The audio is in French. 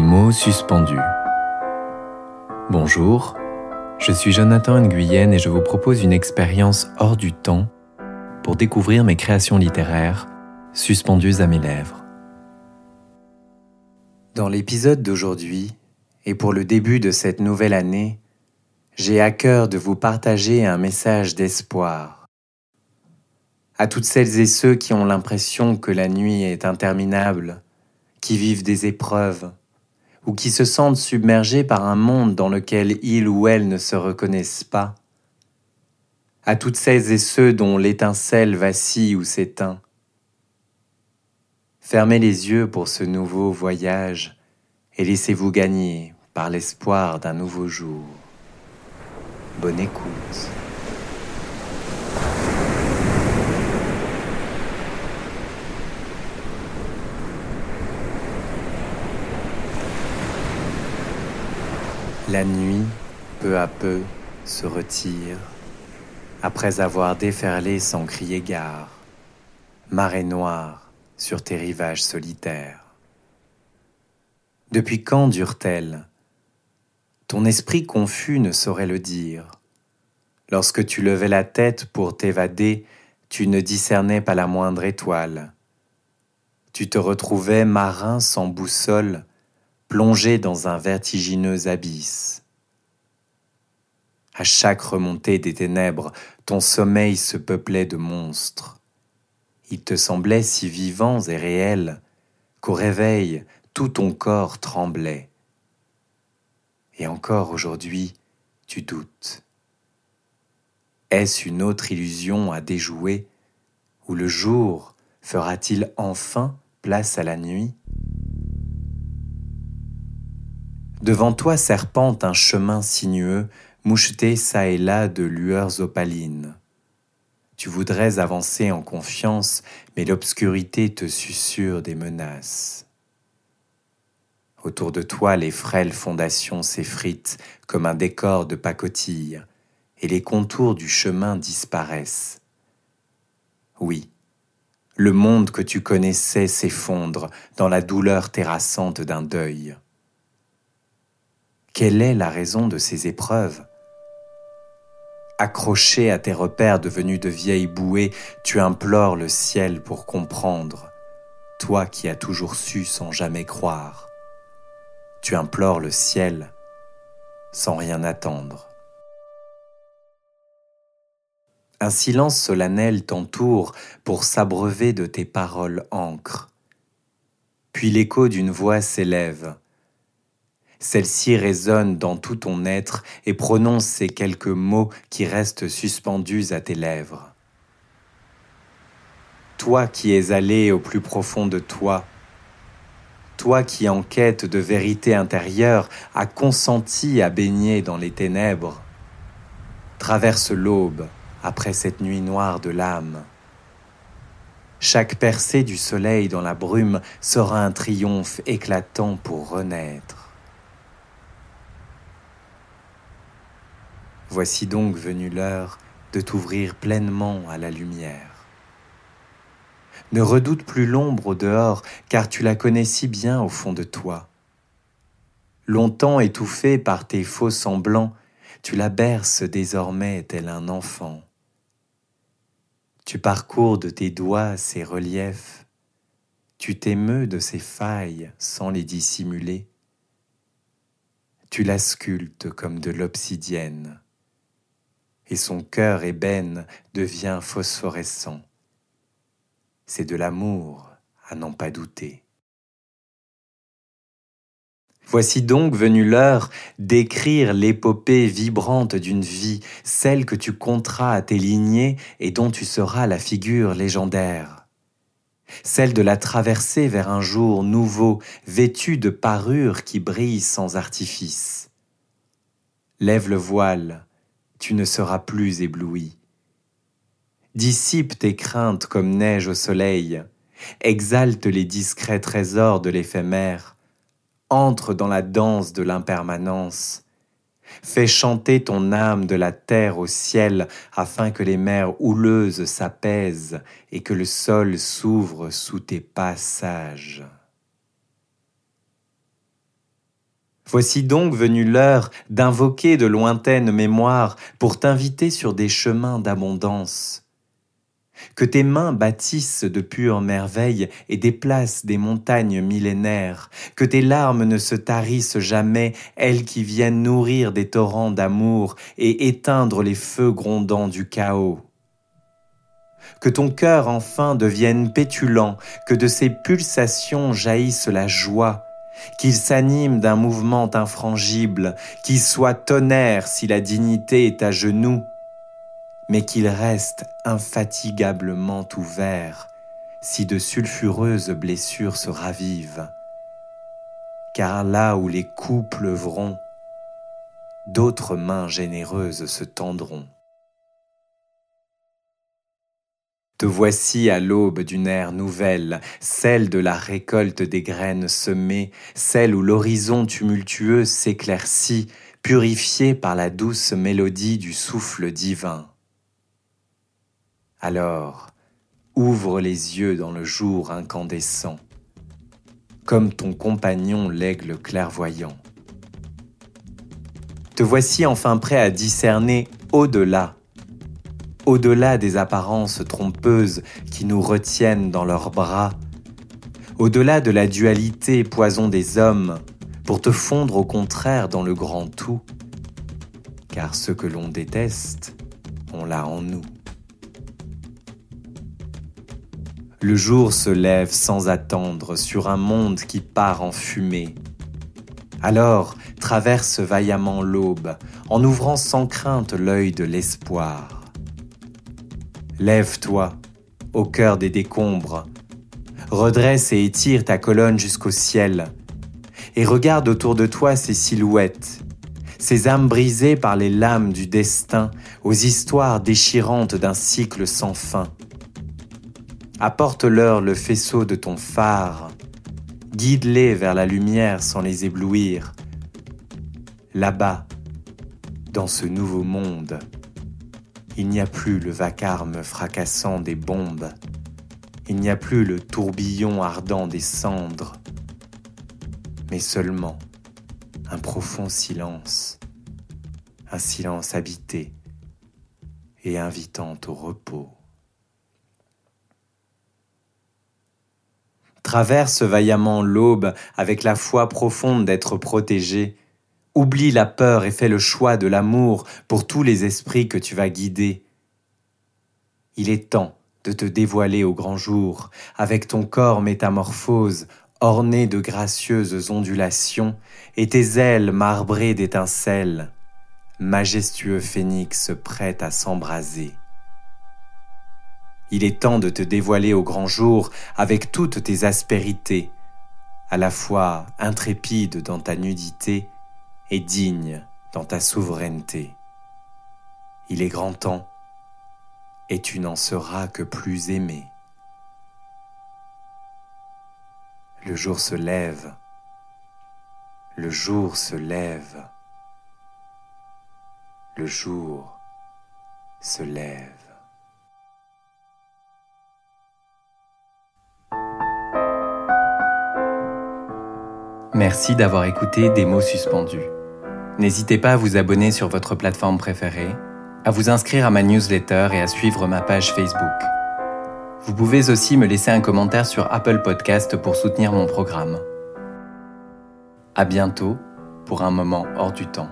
Mots suspendus. Bonjour, je suis Jonathan Nguyen et je vous propose une expérience hors du temps pour découvrir mes créations littéraires suspendues à mes lèvres. Dans l'épisode d'aujourd'hui, et pour le début de cette nouvelle année, j'ai à cœur de vous partager un message d'espoir. À toutes celles et ceux qui ont l'impression que la nuit est interminable, qui vivent des épreuves, ou qui se sentent submergés par un monde dans lequel ils ou elles ne se reconnaissent pas, à toutes celles et ceux dont l'étincelle vacille ou s'éteint. Fermez les yeux pour ce nouveau voyage et laissez-vous gagner par l'espoir d'un nouveau jour. Bonne écoute. La nuit, peu à peu, se retire, après avoir déferlé sans crier gare, marée noire sur tes rivages solitaires. Depuis quand dure-t-elle? Ton esprit confus ne saurait le dire. Lorsque tu levais la tête pour t'évader, tu ne discernais pas la moindre étoile. Tu te retrouvais marin sans boussole, plongé dans un vertigineux abysse. À chaque remontée des ténèbres, ton sommeil se peuplait de monstres. Ils te semblaient si vivants et réels qu'au réveil, tout ton corps tremblait. Et encore aujourd'hui, tu doutes. Est-ce une autre illusion à déjouer, ou le jour fera-t-il enfin place à la nuit? Devant toi serpente un chemin sinueux, moucheté çà et là de lueurs opalines. Tu voudrais avancer en confiance, mais l'obscurité te susurre des menaces. Autour de toi, les frêles fondations s'effritent comme un décor de pacotille, et les contours du chemin disparaissent. Oui, le monde que tu connaissais s'effondre dans la douleur terrassante d'un deuil. Quelle est la raison de ces épreuves? Accroché à tes repères devenus de vieilles bouées, tu implores le ciel pour comprendre, toi qui as toujours su sans jamais croire. Tu implores le ciel sans rien attendre. Un silence solennel t'entoure pour s'abreuver de tes paroles encre. Puis l'écho d'une voix s'élève celle-ci résonne dans tout ton être et prononce ces quelques mots qui restent suspendus à tes lèvres. Toi qui es allé au plus profond de toi, toi qui en quête de vérité intérieure as consenti à baigner dans les ténèbres, traverse l'aube après cette nuit noire de l'âme. Chaque percée du soleil dans la brume sera un triomphe éclatant pour renaître. Voici donc venue l'heure de t'ouvrir pleinement à la lumière. Ne redoute plus l'ombre au dehors, car tu la connais si bien au fond de toi. Longtemps étouffée par tes faux semblants, tu la berces désormais tel un enfant. Tu parcours de tes doigts ses reliefs, tu t'émeus de ses failles sans les dissimuler. Tu la sculptes comme de l'obsidienne et son cœur ébène devient phosphorescent. C'est de l'amour à n'en pas douter. Voici donc venue l'heure d'écrire l'épopée vibrante d'une vie, celle que tu compteras à tes lignées et dont tu seras la figure légendaire. Celle de la traversée vers un jour nouveau, vêtu de parures qui brillent sans artifice. Lève le voile, tu ne seras plus ébloui. Dissipe tes craintes comme neige au soleil, exalte les discrets trésors de l'éphémère, entre dans la danse de l'impermanence, fais chanter ton âme de la terre au ciel afin que les mers houleuses s'apaisent et que le sol s'ouvre sous tes passages. Voici donc venue l'heure d'invoquer de lointaines mémoires pour t'inviter sur des chemins d'abondance. Que tes mains bâtissent de pures merveilles et déplacent des montagnes millénaires, que tes larmes ne se tarissent jamais, elles qui viennent nourrir des torrents d'amour et éteindre les feux grondants du chaos. Que ton cœur enfin devienne pétulant, que de ses pulsations jaillisse la joie, qu'il s'anime d'un mouvement infrangible, qu'il soit tonnerre si la dignité est à genoux, mais qu'il reste infatigablement ouvert si de sulfureuses blessures se ravivent. Car là où les coups pleuvront, d'autres mains généreuses se tendront. Te voici à l'aube d'une ère nouvelle, celle de la récolte des graines semées, celle où l'horizon tumultueux s'éclaircit, purifié par la douce mélodie du souffle divin. Alors, ouvre les yeux dans le jour incandescent, comme ton compagnon l'aigle clairvoyant. Te voici enfin prêt à discerner au-delà au-delà des apparences trompeuses qui nous retiennent dans leurs bras, au-delà de la dualité poison des hommes, pour te fondre au contraire dans le grand tout, car ce que l'on déteste, on l'a en nous. Le jour se lève sans attendre sur un monde qui part en fumée. Alors traverse vaillamment l'aube en ouvrant sans crainte l'œil de l'espoir. Lève-toi, au cœur des décombres, redresse et étire ta colonne jusqu'au ciel, et regarde autour de toi ces silhouettes, ces âmes brisées par les lames du destin aux histoires déchirantes d'un cycle sans fin. Apporte-leur le faisceau de ton phare, guide-les vers la lumière sans les éblouir. Là-bas, dans ce nouveau monde, il n'y a plus le vacarme fracassant des bombes. Il n'y a plus le tourbillon ardent des cendres. Mais seulement un profond silence. Un silence habité et invitant au repos. Traverse vaillamment l'aube avec la foi profonde d'être protégé Oublie la peur et fais le choix de l'amour pour tous les esprits que tu vas guider. Il est temps de te dévoiler au grand jour, avec ton corps métamorphose, orné de gracieuses ondulations, et tes ailes marbrées d'étincelles, majestueux phénix prêt à s'embraser. Il est temps de te dévoiler au grand jour avec toutes tes aspérités, à la fois intrépide dans ta nudité et digne dans ta souveraineté. Il est grand temps, et tu n'en seras que plus aimé. Le jour se lève, le jour se lève, le jour se lève. Merci d'avoir écouté Des mots suspendus. N'hésitez pas à vous abonner sur votre plateforme préférée, à vous inscrire à ma newsletter et à suivre ma page Facebook. Vous pouvez aussi me laisser un commentaire sur Apple Podcast pour soutenir mon programme. À bientôt pour un moment hors du temps.